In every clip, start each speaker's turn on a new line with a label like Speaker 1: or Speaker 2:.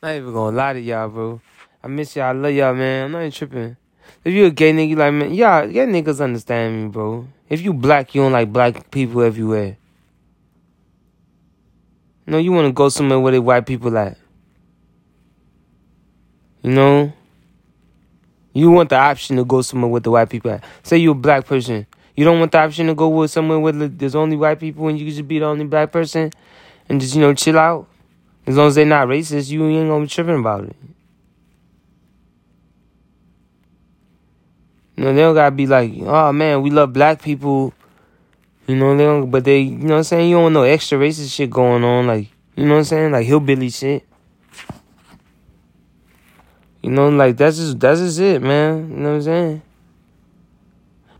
Speaker 1: Not even gonna lie to y'all, bro. I miss y'all. I love y'all, man. I'm not even tripping. If you a gay nigga, like, man, y'all, y'all niggas understand me, bro. If you black, you don't like black people everywhere. No, you wanna go somewhere where the white people at. You know? You want the option to go somewhere with the white people at. Say you're a black person. You don't want the option to go with somewhere where there's only white people and you just be the only black person and just, you know, chill out. As long as they're not racist, you ain't gonna be tripping about it. You know, they don't gotta be like, oh man, we love black people. You know, they don't, but they, you know what I'm saying? You don't know extra racist shit going on, like, you know what I'm saying? Like hillbilly shit. You know, like that's just that's just it, man. You know what I'm saying?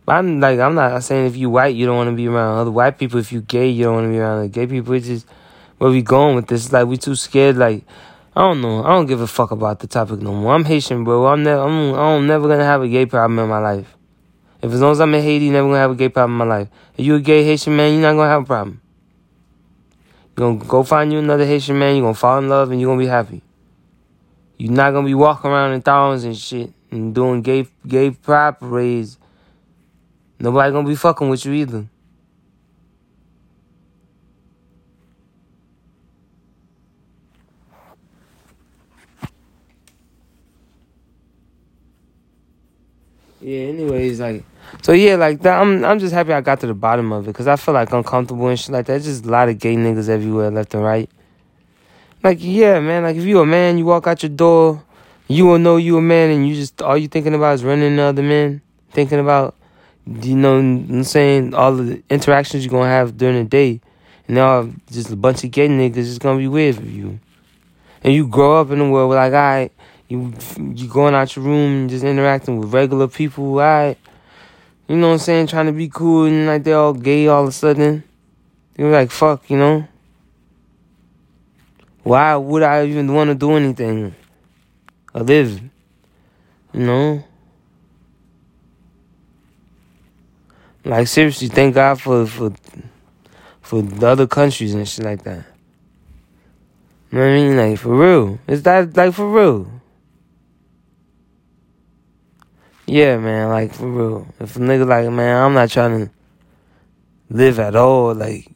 Speaker 1: But I'm like I'm not saying if you white you don't want to be around other white people. If you gay you don't want to be around gay people. It's just where we going with this. Like we too scared. Like I don't know. I don't give a fuck about the topic no more. I'm Haitian, bro. I'm never. I'm. I'm never gonna have a gay problem in my life. If as long as I'm in Haiti, never gonna have a gay problem in my life. If you a gay Haitian man, you're not gonna have a problem. You're gonna go find you another Haitian man. You're gonna fall in love and you're gonna be happy. You're not gonna be walking around in thongs and shit and doing gay gay pride parades. Nobody gonna be fucking with you either. Yeah. Anyways, like, so yeah, like that. I'm I'm just happy I got to the bottom of it because I feel like uncomfortable and shit like that. There's just a lot of gay niggas everywhere, left and right. Like, yeah, man. Like, if you a man, you walk out your door, you will know you a man, and you just all you thinking about is running the other men, thinking about, you know, I'm saying all the interactions you're gonna have during the day, and now just a bunch of gay niggas is gonna be weird for you. And you grow up in a world like, all right, you you going out your room just interacting with regular people, right. You know what I'm saying? Trying to be cool and like they're all gay all of a sudden. You're like, fuck, you know? Why would I even want to do anything or live? You know? Like seriously, thank God for for for the other countries and shit like that. You know what I mean? Like for real. Is that like for real? Yeah, man, like for real. If a nigga like man, I'm not trying to live at all, like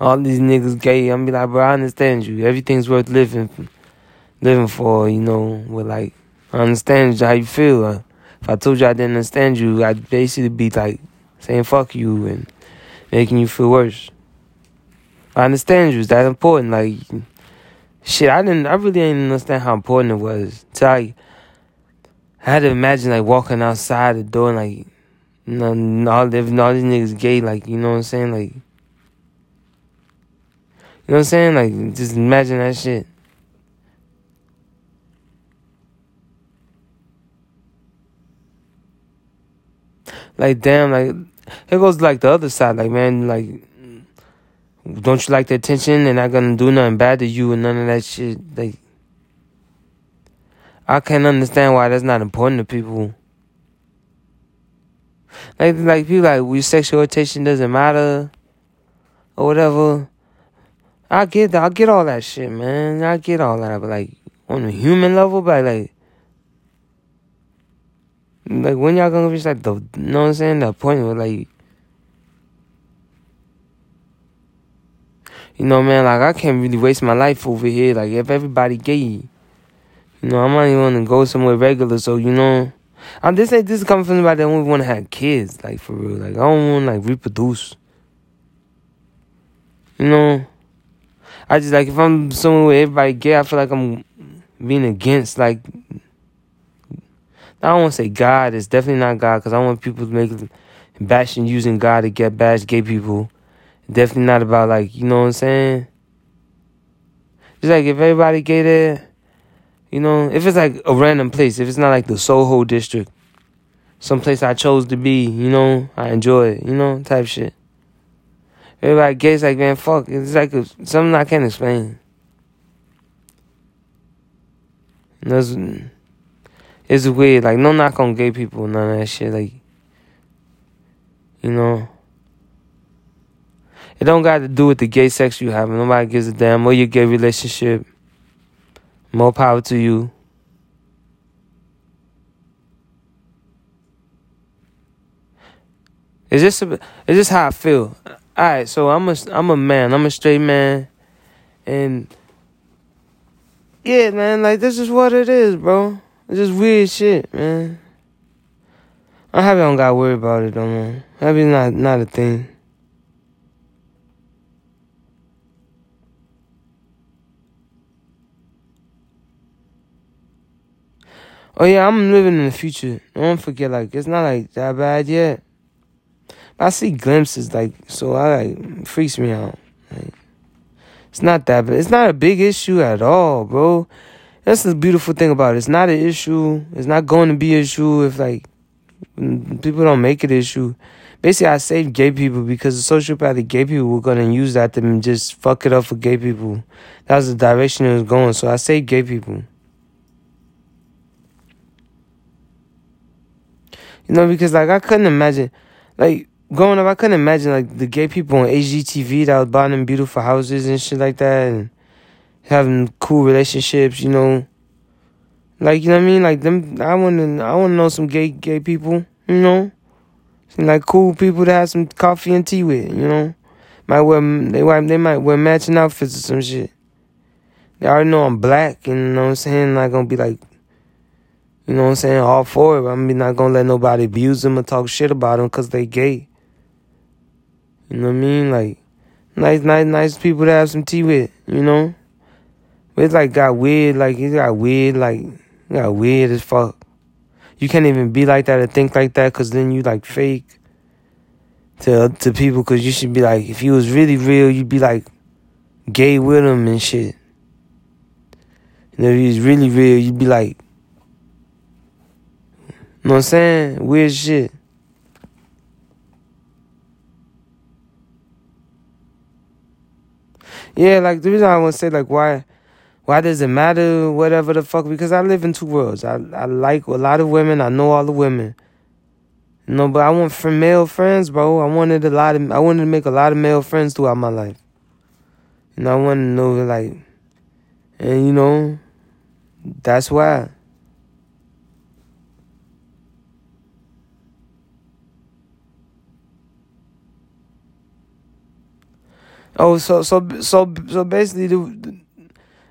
Speaker 1: all these niggas gay. I'm be like, bro, I understand you. Everything's worth living, living for. You know, with like, I understand how you feel. Uh, if I told you I didn't understand you, I'd basically be like saying fuck you and making you feel worse. I understand you. Is that important? Like, shit, I didn't. I really didn't understand how important it was. So I, I had to imagine like walking outside the door and like, you all, all these niggas gay. Like, you know what I'm saying? Like. You know what I'm saying? Like, just imagine that shit. Like, damn, like, it goes like the other side. Like, man, like, don't you like the attention? They're not gonna do nothing bad to you and none of that shit. Like, I can't understand why that's not important to people. Like, like people like, your sexual orientation doesn't matter or whatever. I get that. I get all that shit, man. I get all that, but like on a human level, but like, like when y'all gonna reach like the, you know what I'm saying? The point where like, you know, man, like I can't really waste my life over here. Like if everybody gay, you know, I might even want to go somewhere regular. So you know, I'm this ain't this is coming from somebody that only want to have kids. Like for real, like I don't want like reproduce. You know. I just like if I'm somewhere where everybody gay, I feel like I'm being against like I don't want to say God. It's definitely not God because I want people to make bashing using God to get bash gay people. Definitely not about like you know what I'm saying. Just like if everybody gay there, you know, if it's like a random place, if it's not like the Soho district, some place I chose to be, you know, I enjoy it, you know, type shit. Everybody gets like, man, fuck. It's like a, something I can't explain. It's, it's weird. Like, no knock on gay people, none of that shit. Like, you know. It don't got to do with the gay sex you have. Nobody gives a damn or your gay relationship. More power to you. It's just it's just how I feel. All right, so I'm a I'm a man. I'm a straight man, and yeah, man, like this is what it is, bro. It's just weird shit, man. I'm happy I don't got to worry about it no more. Happy not not a thing. Oh yeah, I'm living in the future. Don't forget, like it's not like that bad yet. I see glimpses, like so. I like freaks me out. Like, it's not that bad. It's not a big issue at all, bro. That's the beautiful thing about it. It's not an issue. It's not going to be an issue if like people don't make it an issue. Basically, I saved gay people because the sociopathic gay people were gonna use that to just fuck it up for gay people. That was the direction it was going. So I saved gay people. You know, because like I couldn't imagine, like growing up, I couldn't imagine like the gay people on HGTV that was buying them beautiful houses and shit like that, and having cool relationships. You know, like you know what I mean. Like them, I want to, I want to know some gay gay people. You know, some like cool people to have some coffee and tea with. You know, might wear they might they might wear matching outfits or some shit. They already know I'm black, and you know what I'm saying. Not gonna be like you know what I'm saying? All for it. I'm not gonna let nobody abuse them or talk shit about them because they gay. You know what I mean? Like, nice, nice, nice people to have some tea with. You know, but it's like got weird. Like it got weird. Like got weird as fuck. You can't even be like that or think like that because then you like fake to to people because you should be like if you was really real you'd be like gay with them and shit. And if he was really real you'd be like know what I'm saying? Weird shit. Yeah, like the reason I want to say like why why does it matter whatever the fuck because I live in two worlds. I I like a lot of women, I know all the women. You know, but I want for male friends, bro. I wanted a lot of I wanted to make a lot of male friends throughout my life. And I wanted to know like and you know, that's why. Oh, so so so so basically, the,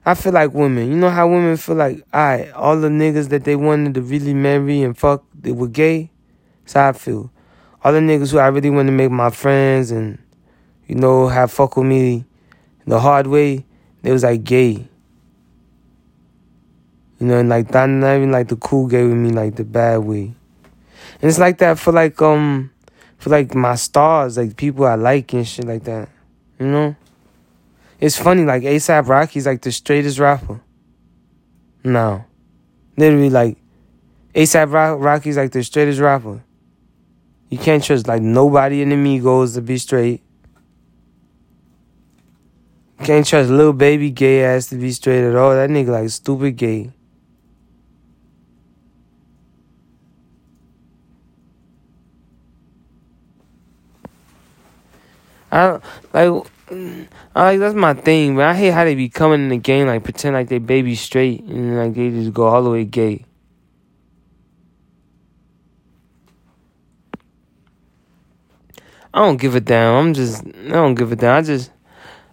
Speaker 1: I feel like women. You know how women feel like, alright, all the niggas that they wanted to really marry and fuck, they were gay. How I feel. All the niggas who I really want to make my friends and you know have fuck with me the hard way, they was like gay. You know, and like not, not even like the cool gay with me, like the bad way. And it's like that for like um for like my stars, like people I like and shit like that. You know? It's funny, like ASAP Rocky's like the straightest rapper. No. Literally like ASAP Rocky's like the straightest rapper. You can't trust like nobody in the Migos to be straight. Can't trust little baby gay ass to be straight at all. That nigga like stupid gay. I like, I like that's my thing, but I hate how they be coming in the game like pretend like they baby straight and like they just go all the way gay. I don't give a damn. I'm just I don't give a damn. I just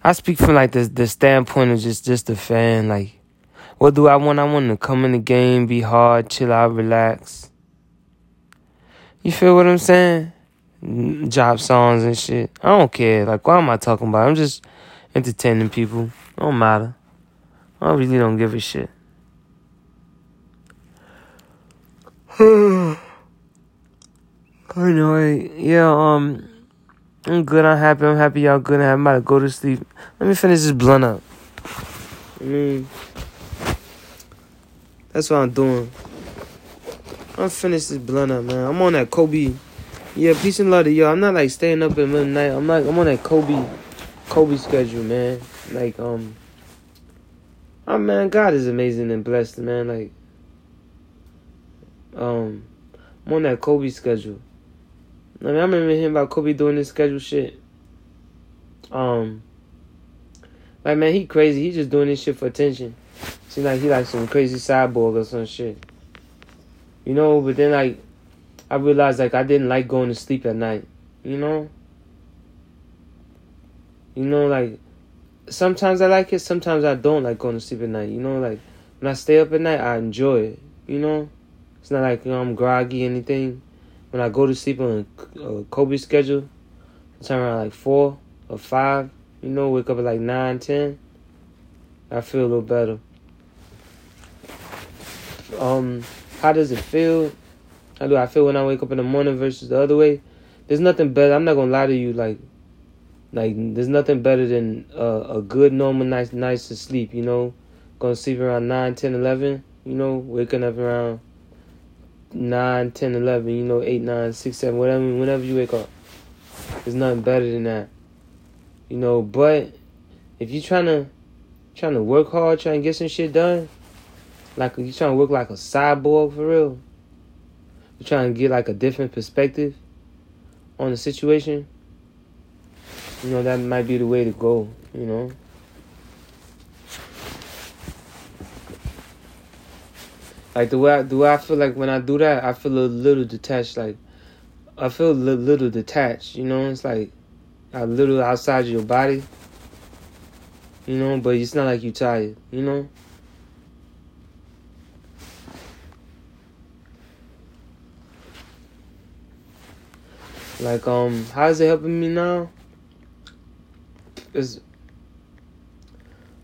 Speaker 1: I speak from like the the standpoint of just just a fan. Like, what do I want? I want to come in the game, be hard, chill out, relax. You feel what I'm saying? Drop songs and shit. I don't care. Like, what am I talking about? I'm just entertaining people. Don't matter. I really don't give a shit. anyway, yeah, um, I'm good. I'm happy. I'm happy y'all good. I'm about to go to sleep. Let me finish this blunt up. I mean, that's what I'm doing. I'm finish this blunt up, man. I'm on that Kobe. Yeah, peace and love to y'all. I'm not like staying up at midnight. I'm like I'm on that Kobe Kobe schedule, man. Like um Oh man, God is amazing and blessed, man. Like um I'm on that Kobe schedule. I mean I remember hearing about Kobe doing this schedule shit. Um like man, he crazy. He just doing this shit for attention. Seems like he like some crazy cyborg or some shit. You know, but then like I realized like I didn't like going to sleep at night. You know? You know, like sometimes I like it, sometimes I don't like going to sleep at night. You know, like when I stay up at night I enjoy it. You know? It's not like you know I'm groggy anything. When I go to sleep on a, Kobe schedule, time around like four or five, you know, wake up at like nine, ten. I feel a little better. Um, how does it feel? How do I feel when I wake up in the morning versus the other way? There's nothing better. I'm not gonna lie to you. Like, like there's nothing better than a good normal night nights to sleep. You know, to sleep around 9, 10, 11. You know, waking up around 9, 10, 11. You know, 8, 9, 6, 7, whatever. Whenever you wake up, there's nothing better than that. You know, but if you're trying to trying to work hard, trying to get some shit done, like you trying to work like a cyborg for real. Trying to get like a different perspective on the situation. You know that might be the way to go. You know. Like the way I, way I feel like when I do that, I feel a little detached. Like I feel a little detached. You know, it's like a little outside your body. You know, but it's not like you tired. You know. Like um, how is it helping me now? It's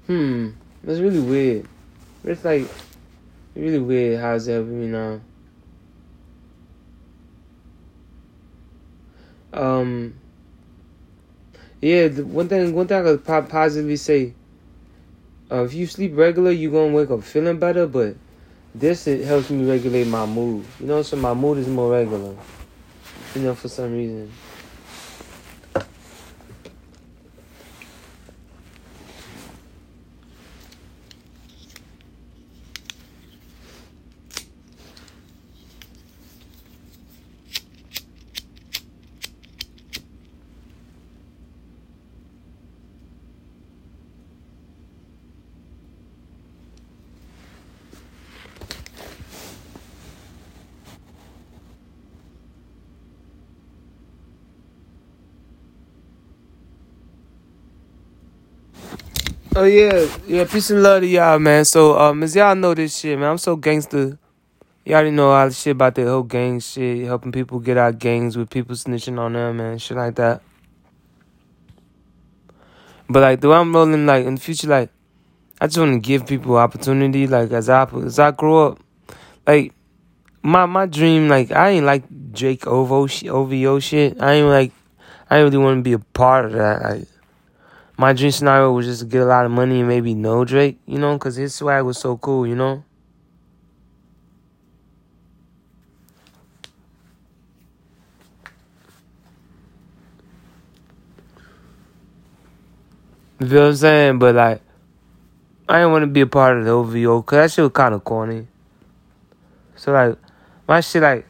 Speaker 1: hmm, it's really weird. It's like really weird how it's helping me now. Um, yeah, one thing one thing I could positively say. Uh, if you sleep regular, you're gonna wake up feeling better. But this it helps me regulate my mood. You know, so my mood is more regular. You know, for some reason. Oh yeah, yeah. Peace and love to y'all, man. So um, as y'all know this shit, man, I'm so gangster. Y'all already know all the shit about the whole gang shit, helping people get out gangs with people snitching on them and shit like that. But like the way I'm rolling, like in the future, like I just want to give people opportunity. Like as I as I grow up, like my my dream, like I ain't like Drake OVO OVO shit. I ain't like I ain't really want to be a part of that. Like my dream scenario was just to get a lot of money and maybe know Drake, you know, because his swag was so cool, you know. You feel what I'm saying? But like, I didn't want to be a part of the OVO because that shit was kind of corny. So like, my shit like,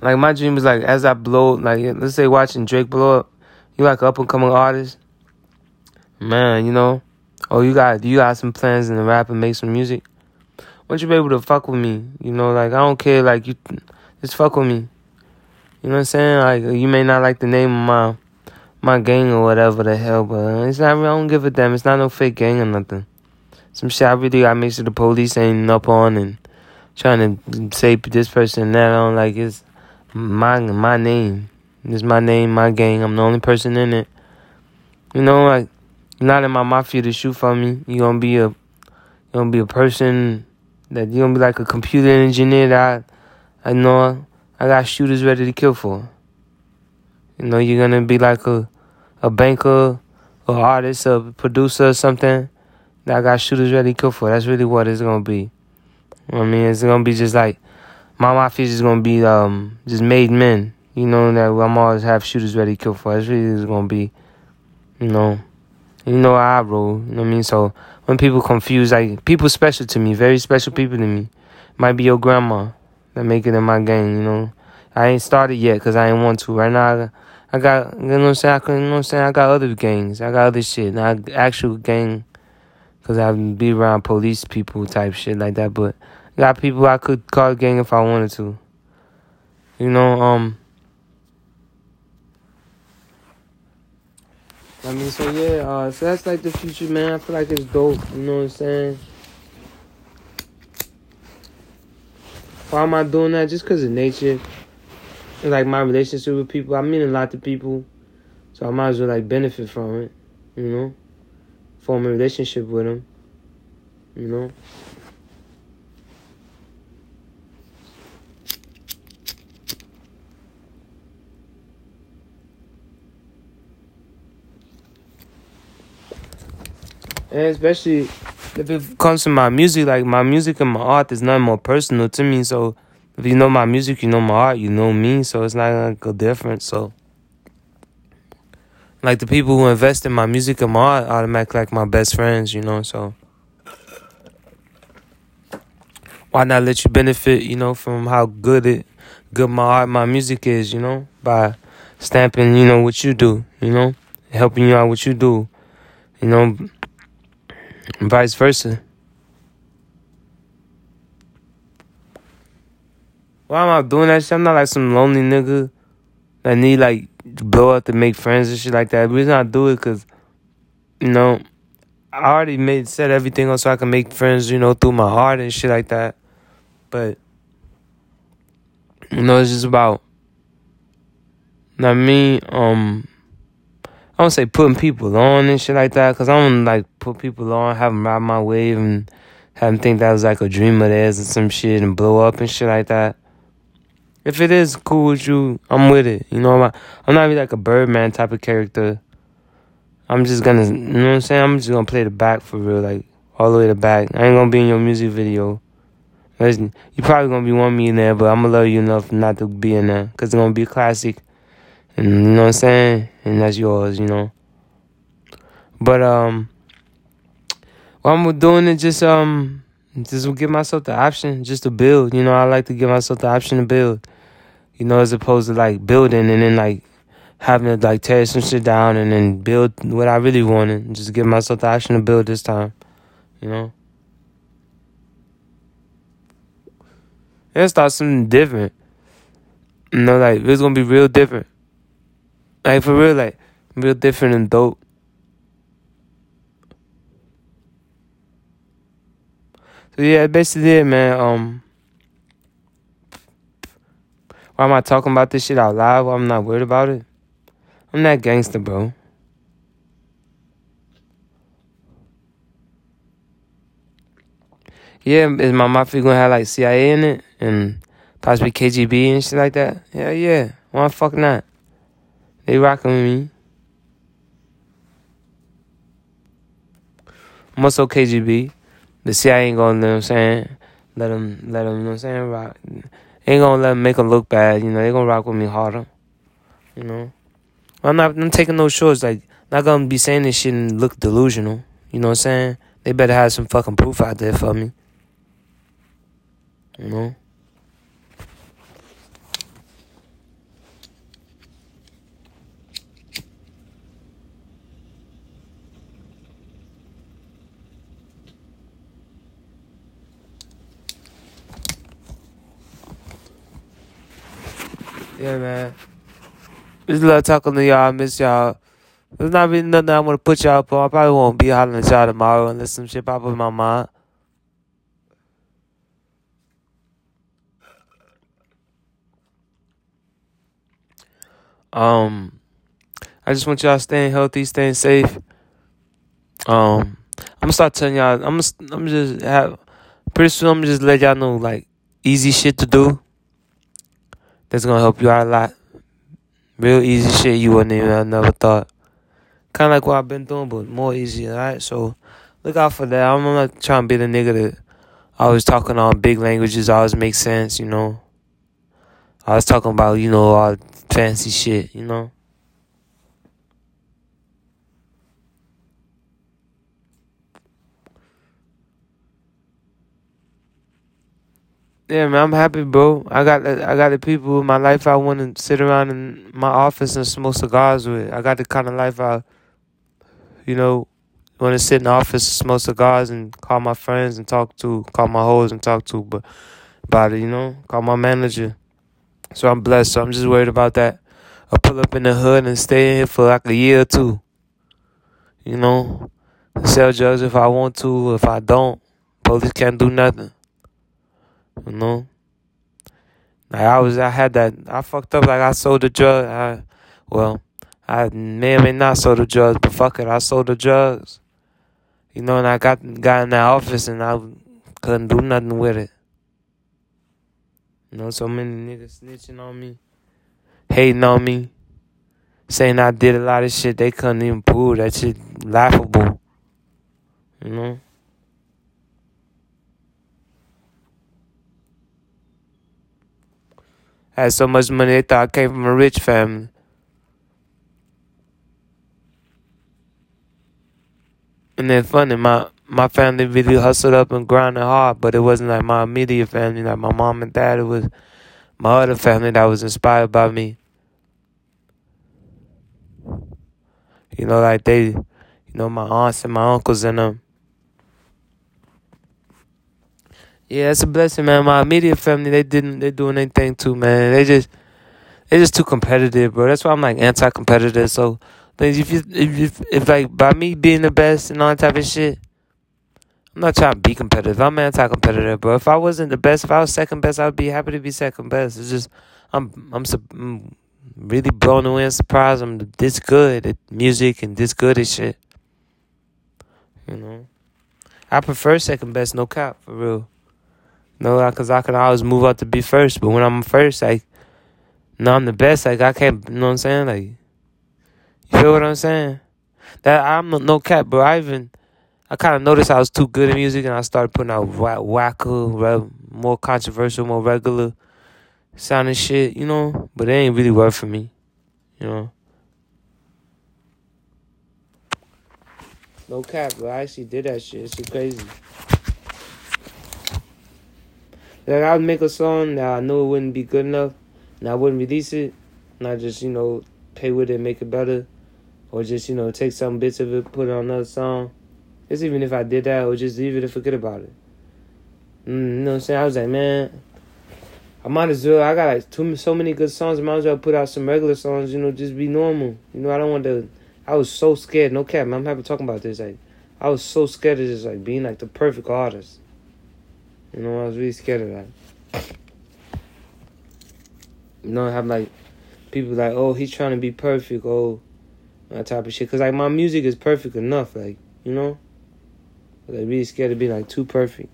Speaker 1: like my dream is like as I blow, like let's say watching Drake blow up, you like up and coming artist, man, you know, oh you got you got some plans in the rap and make some music. Won't you be able to fuck with me? You know, like I don't care, like you just fuck with me. You know what I'm saying? Like you may not like the name of my my gang or whatever the hell, but uh, it's not. I don't give a damn. It's not no fake gang or nothing. Some shit I really got make sure the police ain't up on and trying to say this person and that on like it's my my name. This is my name, my gang. I'm the only person in it. You know, like not in my mafia to shoot for me. You gonna be a you gonna be a person that you gonna be like a computer engineer that I, I know I got shooters ready to kill for. You know, you're gonna be like a a banker, or artist, a producer, or something that I got shooters ready to kill for. That's really what it's gonna be. I mean, it's gonna be just like my mafia is gonna be um just made men. You know that I'm always have shooters ready to kill for. That's really is gonna be, you know, you know I roll. You know what I mean? So when people confuse, like people special to me, very special people to me, might be your grandma that make it in my gang. You know, I ain't started yet because I ain't want to. Right now, I got, you know what I'm saying? I, you know what I'm saying? I got other gangs. I got other shit. I actual gang Cause I be around police people type shit like that. But got people I could call gang if I wanted to. You know, um. I mean, so yeah, uh, so that's like the future, man. I feel like it's dope. You know what I'm saying? Why am I doing that? Just because of nature. Like my relationship with people. I mean a lot to people. So I might as well like benefit from it. You know? Form a relationship with them. You know? And especially if it comes to my music, like my music and my art is not more personal to me. So if you know my music, you know my art, you know me. So it's not gonna go different. So like the people who invest in my music and my art automatically like my best friends, you know. So why not let you benefit, you know, from how good it, good my art, my music is, you know, by stamping, you know, what you do, you know, helping you out what you do, you know and vice versa. Why am I doing that shit? I'm not like some lonely nigga that need like to blow up to make friends and shit like that. The reason I do it because, you know, I already made set everything up so I can make friends, you know, through my heart and shit like that. But you know, it's just about. I mean, um, I don't say putting people on and shit like that, cause I don't like put people on, have them ride my wave and have them think that was like a dream of theirs and some shit and blow up and shit like that. If it is cool with you, I'm with it. You know, I'm, I'm not like a Birdman type of character. I'm just gonna, you know what I'm saying? I'm just gonna play the back for real, like all the way to back. I ain't gonna be in your music video. Listen, you probably gonna be one me in there, but I'm gonna love you enough not to be in there, cause it's gonna be a classic. And you know what I'm saying? And that's yours, you know. But um what I'm doing is just um just give myself the option just to build. You know, I like to give myself the option to build. You know, as opposed to like building and then like having to like tear some shit down and then build what I really wanted. Just give myself the option to build this time. You know? And start something different. You know, like it's gonna be real different. Like for real, like real different and dope. So yeah, basically it, man. Um, why am I talking about this shit out loud? I'm not worried about it? I'm not gangster, bro. Yeah, is my mafia gonna have like CIA in it and possibly KGB and shit like that? Yeah, yeah. Why the fuck not? They rocking with me. Also KGB. The CIA ain't gonna, you know what I'm saying, let them, let them, you know what I'm saying, rock. Ain't gonna let them make them look bad, you know, they gonna rock with me harder, you know. I'm not, I'm taking no shorts, like, not gonna be saying this shit and look delusional, you know what I'm saying? They better have some fucking proof out there for me, you know. Yeah, man. Just love talking to y'all. I miss y'all. There's not really nothing I want to put y'all up on. I probably won't be hollering at y'all tomorrow unless some shit pop up in my mind. Um, I just want y'all staying healthy, staying safe. Um, I'm gonna start telling y'all. I'm gonna, I'm just have pretty soon. I'm gonna just let y'all know like easy shit to do that's gonna help you out a lot. Real easy shit you wouldn't even have never thought. Kind of like what I've been doing, but more easy, alright? So look out for that. I'm not trying to be the nigga that always talking on big languages, always make sense, you know. I was talking about, you know, all fancy shit, you know. Yeah, man, I'm happy, bro. I got I got the people in my life I want to sit around in my office and smoke cigars with. I got the kind of life I, you know, want to sit in the office, smoke cigars, and call my friends and talk to, call my hoes and talk to, but about it, you know, call my manager. So I'm blessed. So I'm just worried about that. I pull up in the hood and stay in here for like a year or two. You know, sell drugs if I want to. If I don't, police can't do nothing. You know. Like I was, I had that. I fucked up. Like I sold the drug. I, well, I may or may not sold the drugs, but fuck it, I sold the drugs. You know, and I got got in that office and I couldn't do nothing with it. You know, so many niggas snitching on me, hating on me, saying I did a lot of shit they couldn't even prove. That shit laughable. You know? I had so much money they thought I came from a rich family. And then funny, my my family really hustled up and grinded hard, but it wasn't like my immediate family, like my mom and dad. It was my other family that was inspired by me. You know, like they, you know, my aunts and my uncles and them. Yeah, it's a blessing, man. My immediate family, they didn't, they doing anything too, man. They just, they just too competitive, bro. That's why I'm like anti-competitive. So, if you, if, if, if like by me being the best and all that type of shit, I'm not trying to be competitive. I'm anti-competitive, bro. If I wasn't the best, if I was second best, I'd be happy to be second best. It's just I'm I'm, I'm really blown away and surprised I'm this good at music and this good at shit. You know, I prefer second best, no cap for real. No, cause I can always move up to be first, but when I'm first, like, no, I'm the best. Like I can't, you know what I'm saying? Like, you feel what I'm saying? That I'm no, cap, bro. I even I kind of noticed I was too good at music, and I started putting out whacker, more controversial, more regular sounding shit, you know. But it ain't really work for me, you know. No cap, but I actually did that shit. It's crazy. Like I would make a song that I knew it wouldn't be good enough, and I wouldn't release it, and I just you know pay with it, make it better, or just you know take some bits of it, put it on another song it's even if I did that, or just leave it and forget about it. Mm, you know what I'm saying? I was like, man, I might as well. I got like too so many good songs. I might as well put out some regular songs. You know, just be normal. You know, I don't want to. I was so scared. No cap, man. I'm happy talking about this. Like, I was so scared of just like being like the perfect artist. You know, I was really scared of that. You know, I have like people like, oh, he's trying to be perfect. Oh, that type of shit. Cause like my music is perfect enough. Like, you know. They're really scared of being like too perfect.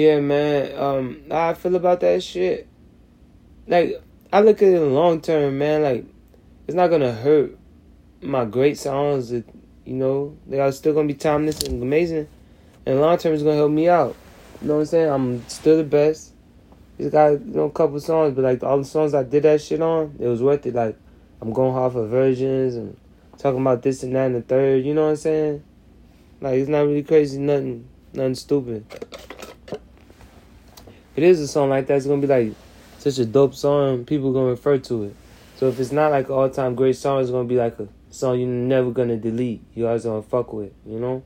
Speaker 1: Yeah, man. Um, how I feel about that shit. Like, I look at it in long term, man. Like, it's not gonna hurt my great songs. That, you know, they are still gonna be timeless and amazing. And long term, it's gonna help me out. You know what I'm saying? I'm still the best. Just got you know a couple songs, but like all the songs I did that shit on, it was worth it. Like, I'm going hard for versions and talking about this and that and the third. You know what I'm saying? Like, it's not really crazy, nothing, nothing stupid it is a song like that, it's gonna be like such a dope song. People gonna refer to it. So if it's not like an all time great song, it's gonna be like a song you're never gonna delete. You always gonna fuck with. You know.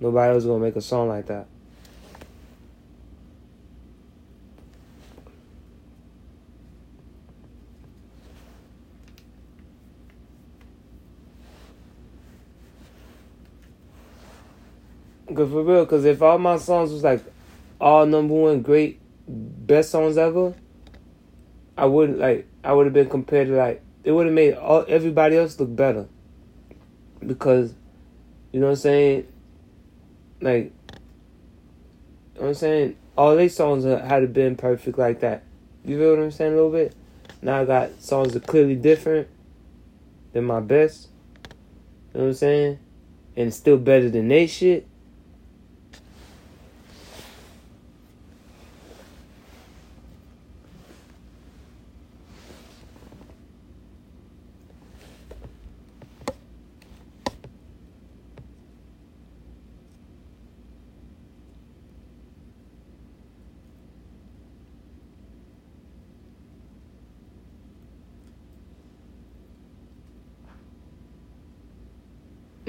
Speaker 1: Nobody else gonna make a song like that. Cause for real, cause if all my songs was like all number one great best songs ever, I wouldn't like I would have been compared to like it would have made all everybody else look better. Because you know what I'm saying? Like you know what I'm saying? All these songs had been perfect like that. You feel what I'm saying a little bit? Now I got songs that clearly different than my best. You know what I'm saying? and still better than they shit.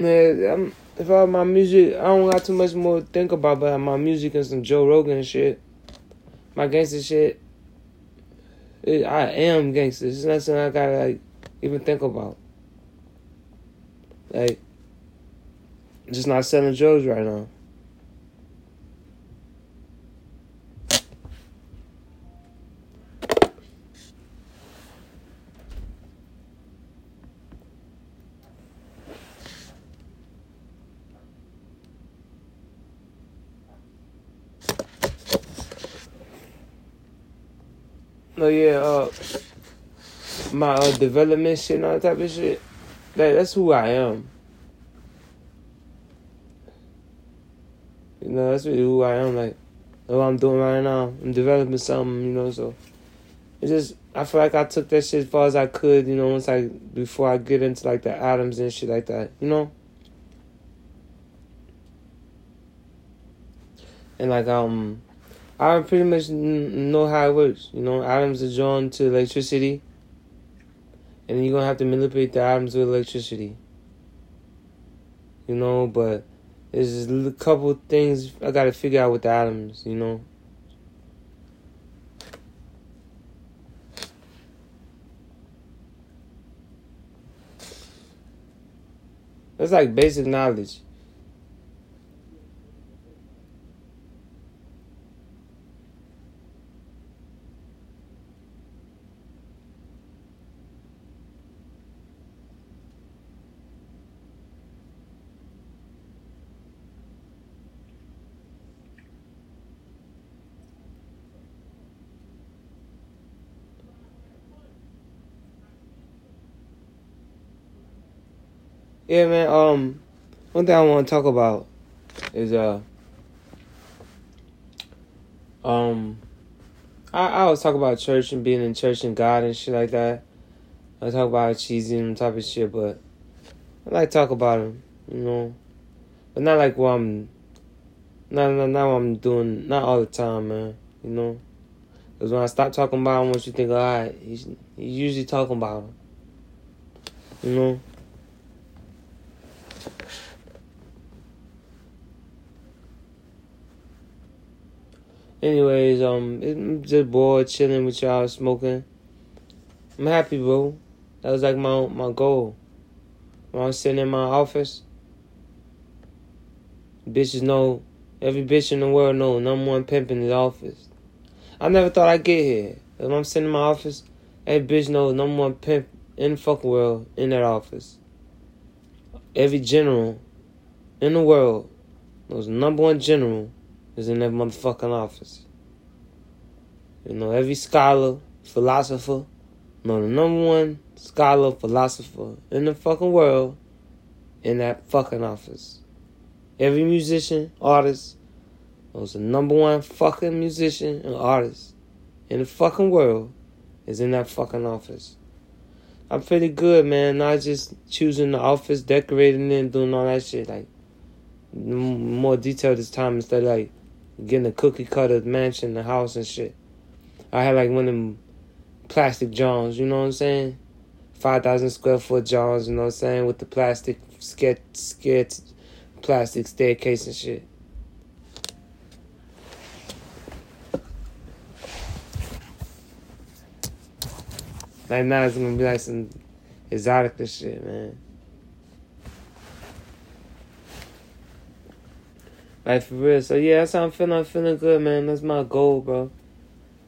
Speaker 1: Man, I'm, if I my music, I don't got too much more to think about but my music and some Joe Rogan shit. My gangster shit. It, I am gangster. It's not something I gotta like even think about. Like, just not selling drugs right now. No, yeah, uh, my uh, development shit and all that type of shit. That, that's who I am. You know, that's really who I am. Like, what I'm doing right now. I'm developing something, you know, so. It's just, I feel like I took that shit as far as I could, you know, once I, before I get into like the atoms and shit like that, you know? And like, um, I pretty much know how it works. You know, atoms are drawn to electricity, and you're gonna have to manipulate the atoms with electricity. You know, but there's a couple things I gotta figure out with the atoms. You know. That's like basic knowledge. Yeah, man. Um, one thing I want to talk about is uh, um, I I always talk about church and being in church and God and shit like that. I talk about Jesus and type of shit, but I like talk about him, you know, but not like what I'm, not not not what I'm doing, not all the time, man. You know, because when I stop talking about him, what you think, all right, he's, he's usually talking about him, you know. Anyways, um, I'm just bored, chilling with y'all, smoking. I'm happy, bro. That was like my my goal. When I was sitting in my office, bitches know, every bitch in the world know number one pimp in the office. I never thought I'd get here. When I'm sitting in my office, every bitch knows number one pimp in the fucking world in that office. Every general in the world knows number one general is in that motherfucking office. You know, every scholar, philosopher, know the number one scholar, philosopher in the fucking world in that fucking office. Every musician, artist, knows the number one fucking musician and artist in the fucking world is in that fucking office. I'm pretty good, man. Not just choosing the office, decorating it, and doing all that shit. Like, more detailed this time instead of like getting a cookie cutter mansion, the house and shit. I had like one of them plastic Johns, you know what I'm saying? 5,000 square foot Johns, you know what I'm saying? With the plastic sketch, sketch, plastic staircase and shit. Like now it's gonna be like some exotic shit, man. Like for real. So yeah, that's how I'm feeling. I'm feeling good, man. That's my goal, bro.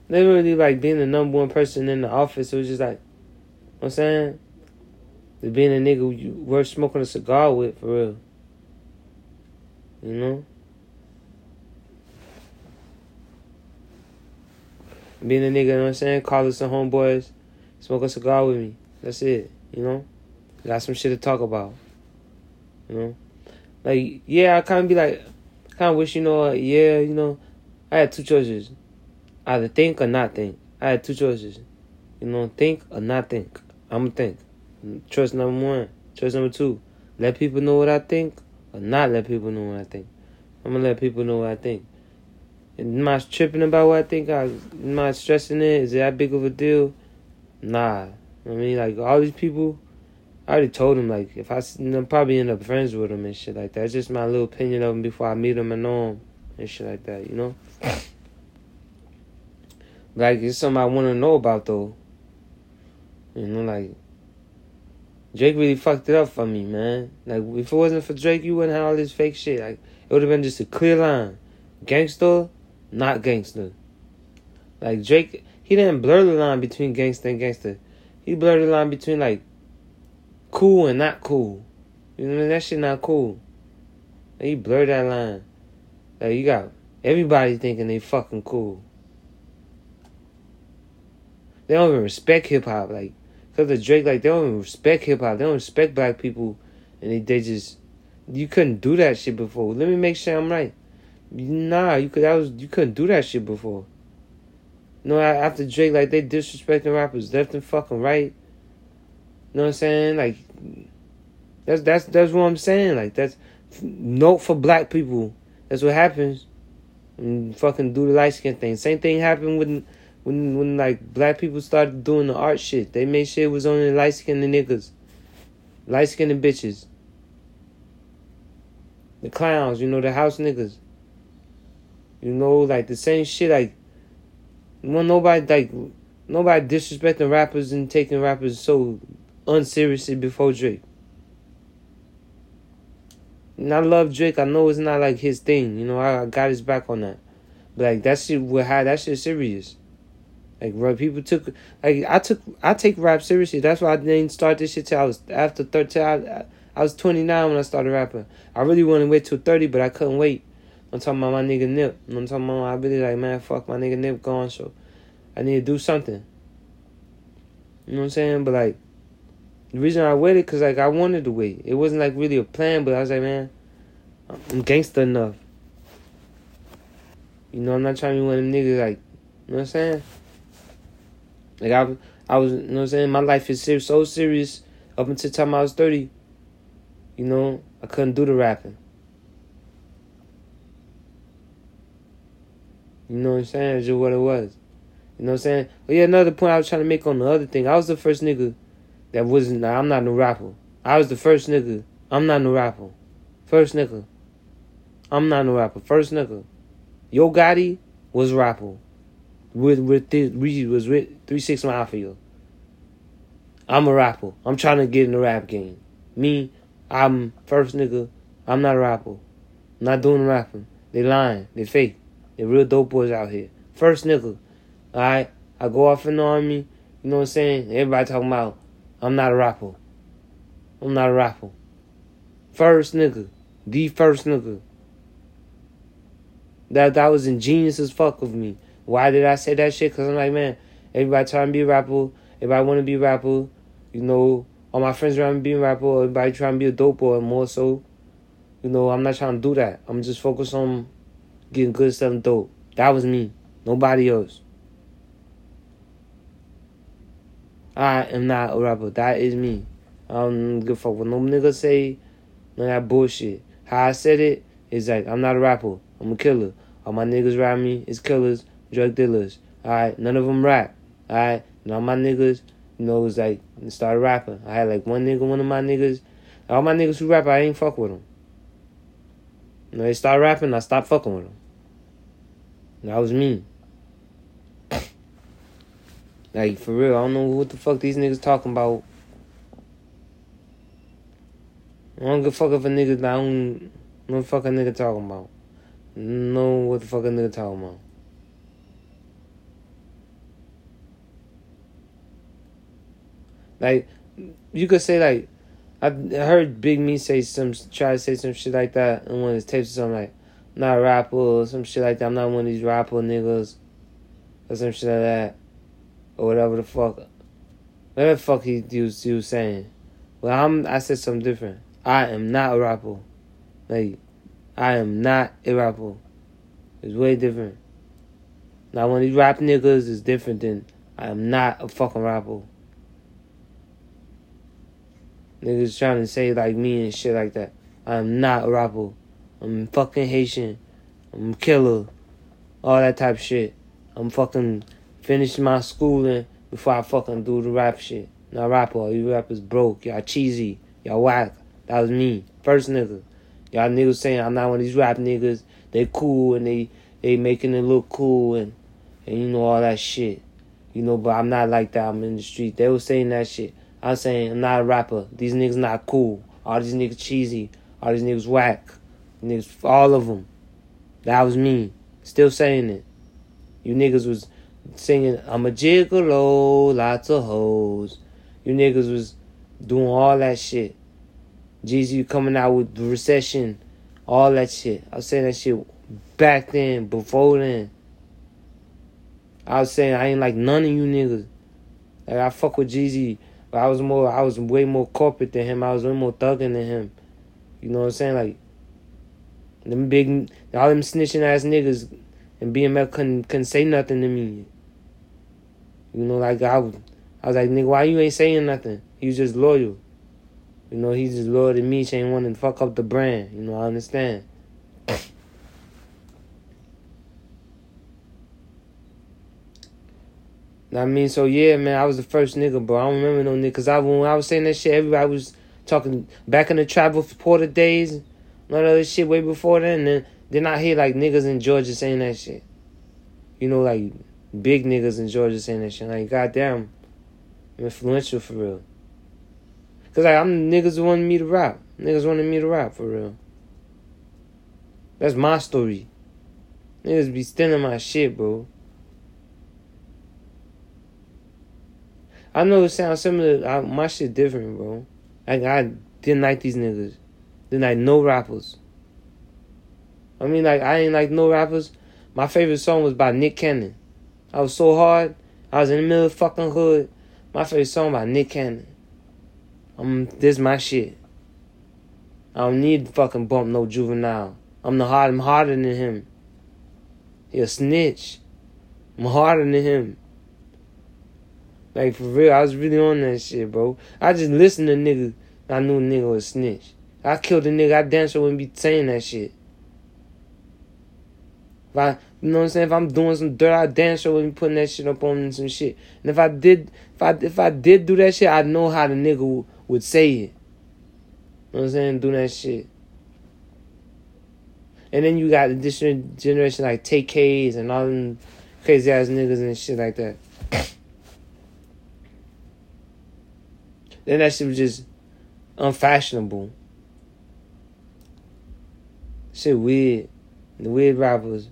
Speaker 1: Literally like being the number one person in the office. It was just like, you know I'm saying, being a nigga you worth smoking a cigar with, for real. You know. Being a nigga, you know what I'm saying? Call us some homeboys, smoke a cigar with me. That's it, you know? Got some shit to talk about. You know? Like, yeah, I kind of be like, kind of wish, you know, yeah, you know, I had two choices. Either think or not think. I had two choices. You know, think or not think. I'm going to think. Choice number one. Choice number two. Let people know what I think or not let people know what I think. I'm going to let people know what I think. Am I tripping about what I think? Am I stressing it? Is it that big of a deal? Nah. I mean, like, all these people I already told him like if I I'm probably end up friends with him and shit like that. It's just my little opinion of him before I meet him and know him and shit like that, you know. like it's something I want to know about though. You know, like Drake really fucked it up for me, man. Like if it wasn't for Drake, you wouldn't have all this fake shit. Like it would have been just a clear line, gangster, not gangster. Like Drake, he didn't blur the line between gangster and gangster. He blurred the line between like cool and not cool. You know what I mean? that shit not cool. Like, you blur that line. Like you got everybody thinking they fucking cool. They don't even respect hip hop, like cause of Drake. Like they don't even respect hip hop. They don't respect black people, and they they just you couldn't do that shit before. Let me make sure I'm right. Nah, you could that was you couldn't do that shit before. No, after Drake, like they disrespecting rappers left and fucking right. You know what I'm saying? Like that's that's that's what I'm saying. Like that's note for black people. That's what happens. And fucking do the light skin thing. Same thing happened when when when like black people started doing the art shit. They made sure it was only light skinned niggas. Light skinned bitches. The clowns, you know, the house niggas. You know, like the same shit like well nobody like nobody disrespecting rappers and taking rappers so unseriously before Drake. And I love Drake. I know it's not like his thing. You know, I, got his back on that. But like that shit with how that shit serious. Like bro, people took like I took I take rap seriously. That's why I didn't start this shit till I was after thirteen. I, I was twenty nine when I started rapping. I really wanted to wait till thirty, but I couldn't wait. I'm talking about my nigga Nip. I'm talking about I really like man, fuck my nigga Nip gone, so I need to do something. You know what I'm saying? But like the reason I waited, cause like I wanted to wait. It wasn't like really a plan, but I was like, man, I'm gangster enough. You know, I'm not trying to be one of them niggas like, you know what I'm saying? Like I, I was, you know what I'm saying. My life is serious, so serious up until the time I was thirty. You know, I couldn't do the rapping. You know what I'm saying? It's just what it was. You know what I'm saying? But yeah, another point I was trying to make on the other thing. I was the first nigga that wasn't. I'm not no rapper. I was the first nigga. I'm not no rapper. First nigga. I'm not no rapper. First nigga. Yo Gotti was rapper. With with this, we was with three six mafia. I'm a rapper. I'm trying to get in the rap game. Me, I'm first nigga. I'm not a rapper. I'm not doing rapping. They lying. They fake. They real dope boys out here. First nigga. Alright? I go off in the army. You know what I'm saying? Everybody talking about I'm not a rapper. I'm not a rapper. First nigga. The first nigga. That that was ingenious as fuck of me. Why did I say that shit? Cause I'm like, man, everybody trying to be a rapper. Everybody want to be a rapper. You know, all my friends around me being a rapper. Everybody trying to be a dope boy more so. You know, I'm not trying to do that. I'm just focused on getting good stuff and dope. That was me. Nobody else. I am not a rapper. That is me. I don't give a fuck what no nigga say. None that bullshit. How I said it is like I'm not a rapper. I'm a killer. All my niggas around me is killers, drug dealers. Alright, none of them rap. Alright, and all my niggas, you know, was like started rapping. I had like one nigga, one of my niggas. All my niggas who rap, I ain't fuck with them. You they start rapping, I stopped fucking with them. That was me. Like for real, I don't know what the fuck these niggas talking about. I don't give a fuck if a nigga I don't know the fuck a nigga talking about. Know what the fuck a nigga talking about. Like you could say like I heard Big Me say some try to say some shit like that in one of his tapes or something like not a rapper or some shit like that. I'm not one of these rapper niggas or some shit like that or whatever the fuck, whatever the fuck he, he, was, he was saying. Well, I'm I said something different. I am not a rapper. Like, I am not a rapper. It's way different. Now, when these rap niggas is different than I am not a fucking rapper. Niggas trying to say like me and shit like that. I am not a rapper. I'm fucking Haitian. I'm killer. All that type shit. I'm fucking finishing my schooling before I fucking do the rap shit. Not rapper. You rappers broke. Y'all cheesy. Y'all whack. That was me. First nigga. Y'all niggas saying I'm not one of these rap niggas. They cool and they they making it look cool and and you know all that shit. You know, but I'm not like that. I'm in the street. They was saying that shit. I'm saying I'm not a rapper. These niggas not cool. All these niggas cheesy. All these niggas whack. Niggas, all of them. That was me. Still saying it. You niggas was singing, I'm a gigolo, lots of hoes. You niggas was doing all that shit. Jeezy coming out with the recession, all that shit. I was saying that shit back then, before then. I was saying I ain't like none of you niggas. Like I fuck with Jeezy, but I was more, I was way more corporate than him. I was way more thugging than him. You know what I'm saying? Like them big, all them snitching ass niggas, and BMF couldn't couldn't say nothing to me. You know, like I, was, I was like, nigga, why you ain't saying nothing? He was just loyal. You know, he's just loyal to me. She ain't want to fuck up the brand. You know, I understand. I mean, so yeah, man, I was the first nigga, bro. I don't remember no nigga. Cause I, when I was saying that shit, everybody was talking back in the Travis Porter days, all that other shit way before then. And then, I hear like niggas in Georgia saying that shit. You know, like big niggas in Georgia saying that shit. Like, goddamn, influential for real. Cause like, I'm niggas wanted me to rap. Niggas wanted me to rap for real. That's my story. Niggas be stealing my shit, bro. I know it sounds similar. I, my shit different, bro. Like I didn't like these niggas. Didn't like no rappers. I mean, like I ain't like no rappers. My favorite song was by Nick Cannon. I was so hard. I was in the middle of fucking hood. My favorite song by Nick Cannon. I'm this my shit. I don't need fucking bump no juvenile. I'm the hard. I'm harder than him. He a snitch. I'm harder than him. Like for real, I was really on that shit, bro. I just listened to niggas. I knew nigga was snitch. I killed a nigga. I damn sure wouldn't be saying that shit. If I, you know what I'm saying? If I'm doing some dirt, I damn sure wouldn't be putting that shit up on some shit. And if I did, if I if I did do that shit, I know how the nigga w- would say it. You know what I'm saying? Do that shit. And then you got the different generation like Tay-K's and all them crazy ass niggas and shit like that. Then that shit was just unfashionable. Shit weird. The weird rappers.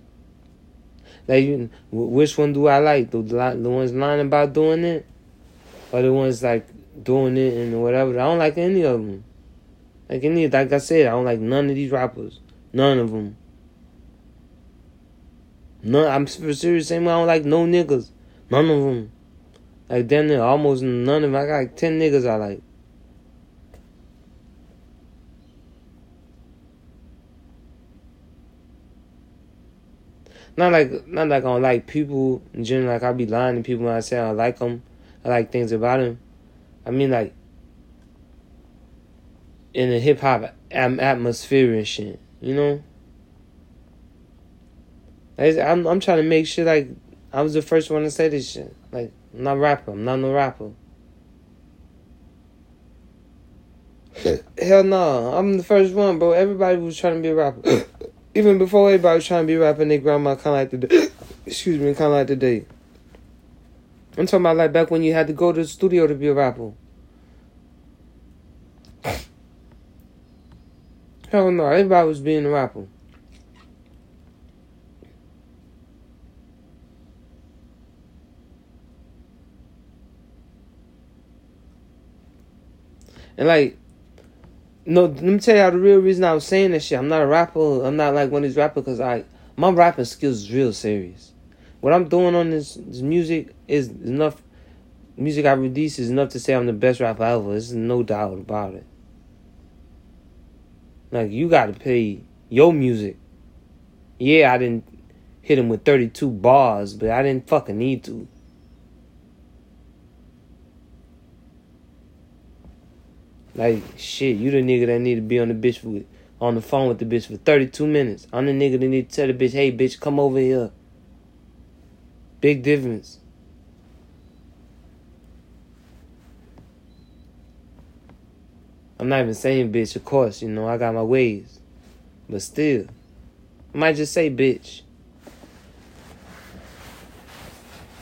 Speaker 1: Like, you, which one do I like? The, the ones lying about doing it? Or the ones like doing it and whatever? I don't like any of them. Like any, like I said, I don't like none of these rappers. None of them. None. I'm for serious. Same I don't like no niggas. None of them. Like damn near almost none of them. I got like ten niggas I like. Not like not like I don't like people in general. Like I be lying to people when I say I like them. I like things about them. I mean like in the hip hop atmosphere and shit. You know. I'm I'm trying to make sure like I was the first one to say this shit. Like I'm not rapper. I'm not no rapper. Hell no, I'm the first one, bro. Everybody was trying to be a rapper. Even before everybody was trying to be rapping their grandma kind of like today. Excuse me, kind of like today. I'm talking about like back when you had to go to the studio to be a rapper. Hell no, everybody was being a rapper. And like, no, let me tell you the real reason I was saying this shit. I'm not a rapper. I'm not like one of these rappers because I my rapping skills is real serious. What I'm doing on this, this music is enough. Music I release is enough to say I'm the best rapper ever. There's no doubt about it. Like you gotta pay your music. Yeah, I didn't hit him with 32 bars, but I didn't fucking need to. Like shit, you the nigga that need to be on the bitch with on the phone with the bitch for 32 minutes. I'm the nigga that need to tell the bitch, hey bitch, come over here. Big difference. I'm not even saying bitch, of course, you know, I got my ways. But still, I might just say bitch.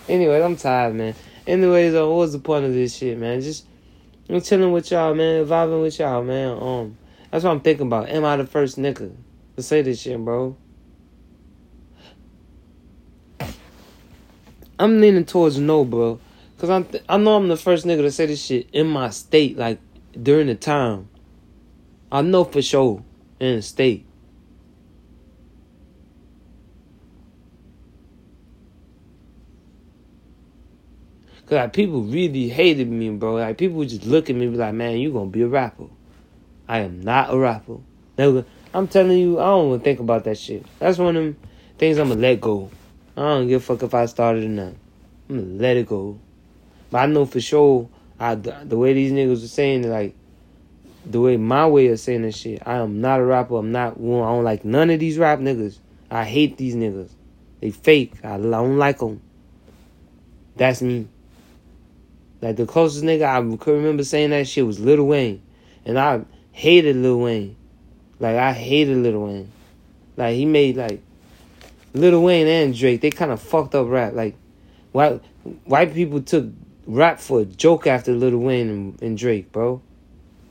Speaker 1: Anyway, I'm tired, man. Anyways, uh, what was the point of this shit, man? Just I'm chilling with y'all, man, vibing with y'all, man. Um, that's what I'm thinking about. Am I the first nigga to say this shit, bro? I'm leaning towards no, bro, cause I'm th- I know I'm the first nigga to say this shit in my state, like during the time. I know for sure in the state. Cause like people really hated me, bro. Like people would just look at me be like, man, you gonna be a rapper. I am not a rapper. Never I'm telling you, I don't even think about that shit. That's one of them things I'm gonna let go. I don't give a fuck if I started or not. I'm gonna let it go. But I know for sure, I, the way these niggas were saying, like, the way my way of saying this shit, I am not a rapper. I'm not one. I don't like none of these rap niggas. I hate these niggas. They fake. I don't like them. That's me. Like the closest nigga I could remember saying that shit was Lil Wayne, and I hated Lil Wayne. Like I hated Lil Wayne. Like he made like Lil Wayne and Drake. They kind of fucked up rap. Like white white people took rap for a joke after Lil Wayne and, and Drake, bro.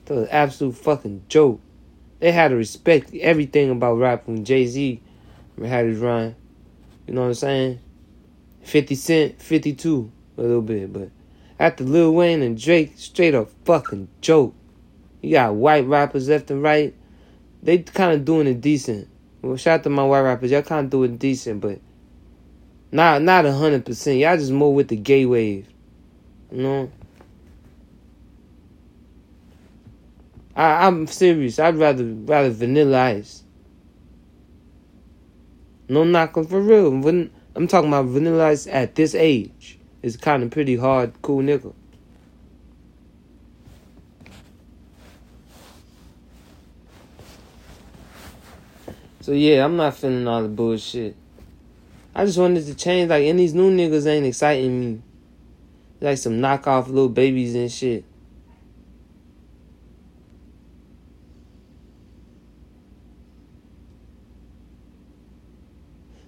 Speaker 1: That was absolute fucking joke. They had to respect everything about rap when Jay Z had his run. You know what I'm saying? 50 Cent, 52 a little bit, but after Lil Wayne and Drake, straight up fucking joke. You got white rappers left and right. They kind of doing it decent. Well, shout out to my white rappers. Y'all kind of doing decent, but not not a hundred percent. Y'all just more with the gay wave, you know. I, I'm serious. I'd rather rather Vanilla Ice. No knocking for real. I'm talking about Vanilla Ice at this age is kind of pretty hard, cool nigga. So yeah, I'm not feeling all the bullshit. I just wanted to change, like, and these new niggas ain't exciting me. Like some knockoff little babies and shit.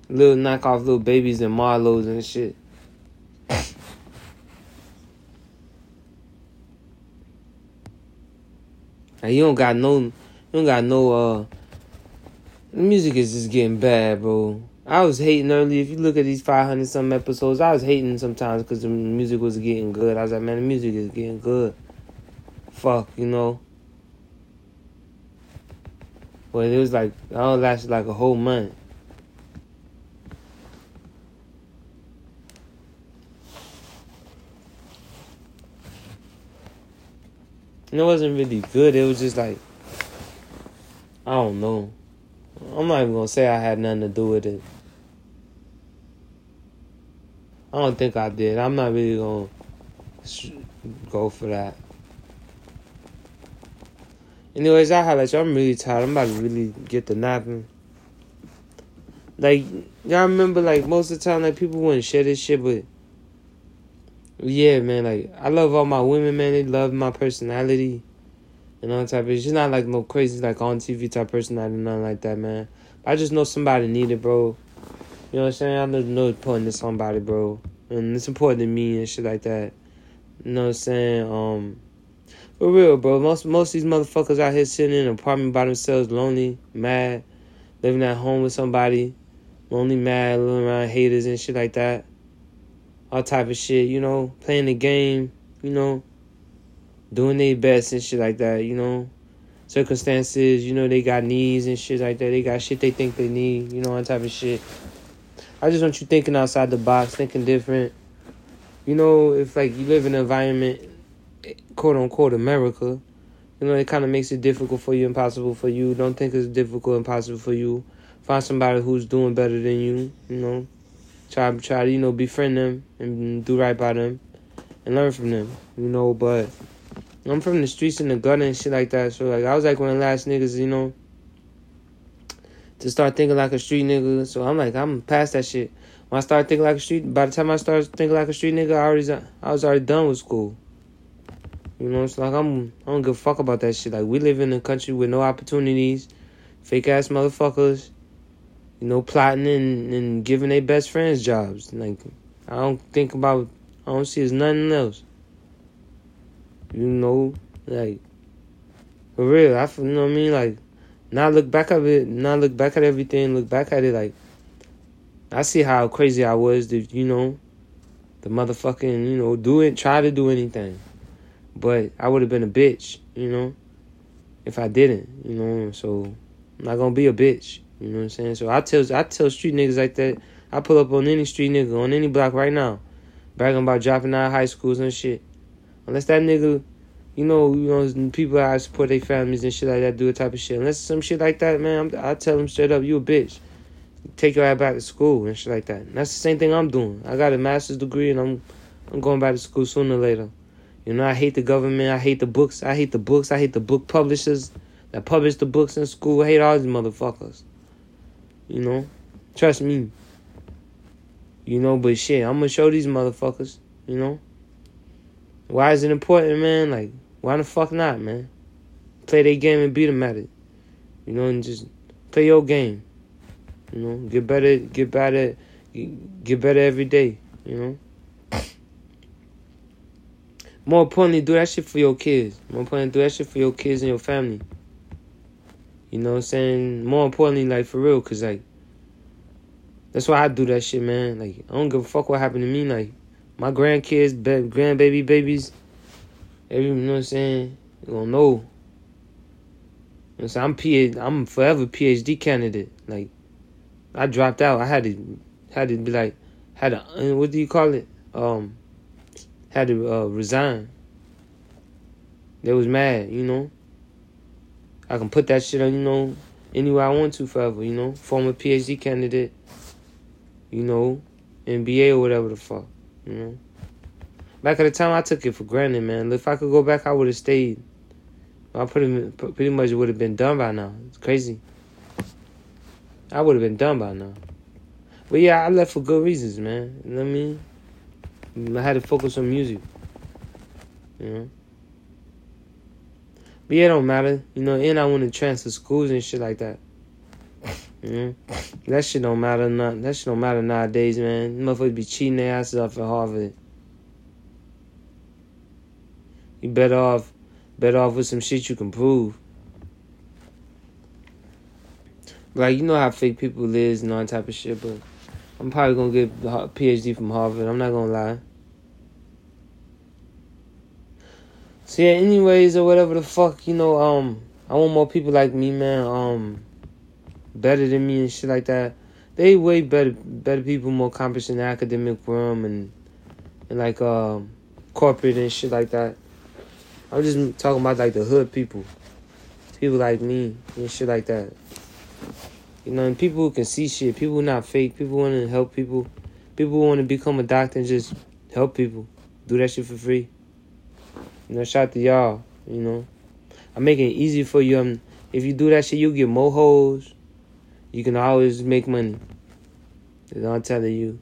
Speaker 1: Little knockoff little babies and Marlos and shit. You don't got no, you don't got no. uh The music is just getting bad, bro. I was hating earlier. If you look at these five hundred some episodes, I was hating sometimes because the music was getting good. I was like, man, the music is getting good. Fuck, you know. But it was like, I only lasted like a whole month. It wasn't really good. It was just like I don't know. I'm not even gonna say I had nothing to do with it. I don't think I did. I'm not really gonna go for that. Anyways, I highlight you. I'm really tired. I'm about to really get the napping. Like y'all remember, like most of the time, like people wouldn't share this shit, but yeah, man, like I love all my women, man. They love my personality and all type of. She's not like no crazy like on TV type personality, nothing like that, man. I just know somebody need it, bro. You know what I'm saying? I know, know important to somebody, bro, and it's important to me and shit like that. You know what I'm saying? Um, for real, bro. Most most of these motherfuckers out here sitting in an apartment by themselves, lonely, mad, living at home with somebody, lonely, mad, living around haters and shit like that all type of shit, you know, playing the game, you know, doing their best and shit like that, you know. Circumstances, you know, they got needs and shit like that. They got shit they think they need, you know, all type of shit. I just want you thinking outside the box, thinking different. You know, if like you live in an environment, quote unquote, America, You know, it kind of makes it difficult for you, impossible for you. Don't think it's difficult, impossible for you. Find somebody who's doing better than you. You know, try try to you know befriend them and do right by them and learn from them. You know, but I'm from the streets and the gutter and shit like that. So like I was like one of the last niggas, you know, to start thinking like a street nigga. So I'm like I'm past that shit. When I started thinking like a street, by the time I started thinking like a street nigga, I already I was already done with school. You know, it's like I'm I don't give a fuck about that shit. Like we live in a country with no opportunities, fake ass motherfuckers, you know, plotting and, and giving their best friends jobs. Like I don't think about I don't see as nothing else. You know, like for real, I you know what I mean, like not look back at it, not look back at everything, look back at it like I see how crazy I was to, you know, the motherfucking, you know, do it, try to do anything. But I would have been a bitch, you know, if I didn't, you know. So I'm not gonna be a bitch, you know what I'm saying? So I tell I tell street niggas like that. I pull up on any street nigga on any block right now, bragging about dropping out of high schools and shit. Unless that nigga, you know, you know, people that support their families and shit like that do a type of shit. Unless some shit like that, man, I tell them straight up, you a bitch take your ass back to school and shit like that. And that's the same thing I'm doing. I got a master's degree and I'm I'm going back to school sooner or later. You know, I hate the government. I hate the books. I hate the books. I hate the book publishers that publish the books in school. I hate all these motherfuckers. You know, trust me. You know, but shit, I'm gonna show these motherfuckers. You know, why is it important, man? Like, why the fuck not, man? Play their game and beat them at it. You know, and just play your game. You know, get better, get better, get better every day. You know. More importantly, do that shit for your kids. More importantly, do that shit for your kids and your family. You know what I'm saying? More importantly, like for real, cause like that's why I do that shit, man. Like I don't give a fuck what happened to me. Like my grandkids, ba- grandbaby babies, every you know what I'm saying? You gonna know. You know what I'm saying? I'm I'm forever PhD candidate. Like I dropped out. I had to had to be like had to uh, what do you call it? Um had to uh, resign. They was mad, you know. I can put that shit on, you know, anywhere I want to forever, you know. Former PhD candidate, you know, MBA or whatever the fuck, you know. Back at the time, I took it for granted, man. If I could go back, I would have stayed. I pretty pretty much would have been done by now. It's crazy. I would have been done by now. But yeah, I left for good reasons, man. You know what I mean? I had to focus on music. You know? But yeah, it don't matter. You know, and I want to transfer schools and shit like that. That shit don't matter not that shit don't matter nowadays, man. Motherfuckers be cheating their asses off at Harvard. You better off better off with some shit you can prove. Like you know how fake people live and all that type of shit, but I'm probably gonna get a PhD from Harvard. I'm not gonna lie. So yeah, anyways or whatever the fuck, you know, um, I want more people like me, man. Um, better than me and shit like that. They way better, better people, more accomplished in the academic realm and and like um, corporate and shit like that. I'm just talking about like the hood people, people like me and shit like that. You know, and people who can see shit, people who not fake, people want to help people, people to become a doctor and just help people, do that shit for free. You know, shout out to y'all. You know, I'm making it easy for you. Um, if you do that shit, you get more hoes. You can always make money. That's all I'm telling you.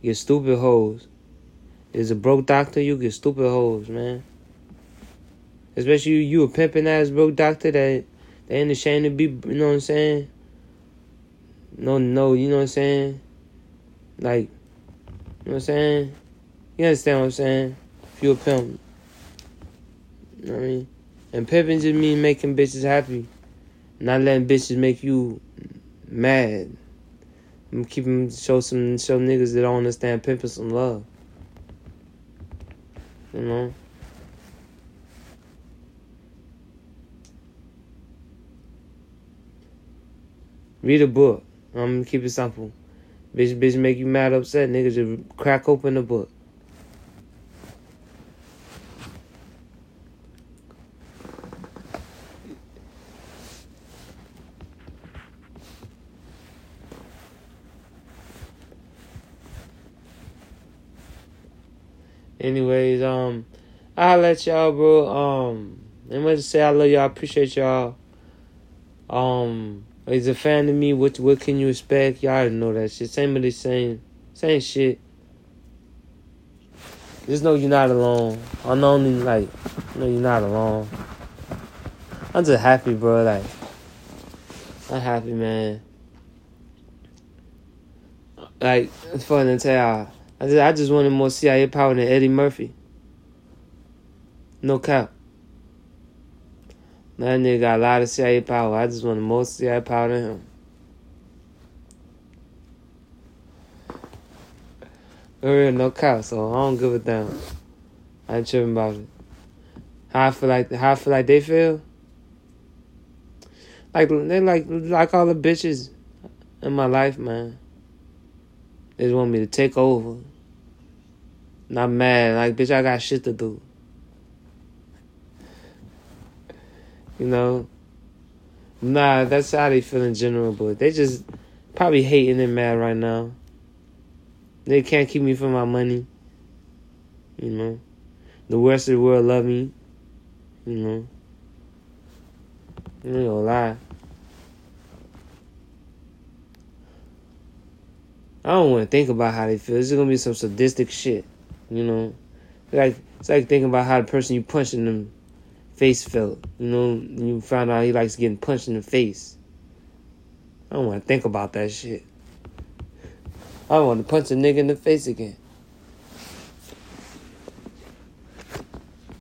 Speaker 1: You get stupid hoes. There's a broke doctor, you get stupid hoes, man. Especially you, you a pimping ass broke doctor that they ain't ashamed to be, you know what I'm saying? No, no, you know what I'm saying? Like, you know what I'm saying? You understand what I'm saying? A pimp. You know what I mean? And pimping just mean making bitches happy. Not letting bitches make you mad. I'm keeping show some show niggas that don't understand pimping some love. You know? Read a book. I'm gonna keep it simple. Bitch, bitch, make you mad, upset. Niggas just crack open the book. Anyways, um, I'll let y'all, bro. Um, I'm gonna say I love y'all. I Appreciate y'all. Um, he's a fan of me. What what can you expect? Y'all know that shit. Same of the same, same shit. Just know you're not alone. I'm only like, know you're not alone. I'm just happy, bro. Like, I'm happy, man. Like, it's funny to tell. I just, I just wanted more CIA power than Eddie Murphy. No cap. That nigga got a lot of CIA power. I just wanted more CIA power than him. For real, no cap. So I don't give a damn. I ain't tripping about it. How I feel like how I feel like they feel. Like they like like all the bitches in my life, man. They just want me to take over. Not mad, like bitch, I got shit to do. You know? Nah, that's how they feel in general, but they just probably hating and mad right now. They can't keep me from my money. You know? The rest of the world love me. You know? I ain't gonna lie. I don't want to think about how they feel. It's gonna be some sadistic shit, you know. Like it's like thinking about how the person you punched in the face felt. You know, you found out he likes getting punched in the face. I don't want to think about that shit. I don't want to punch a nigga in the face again.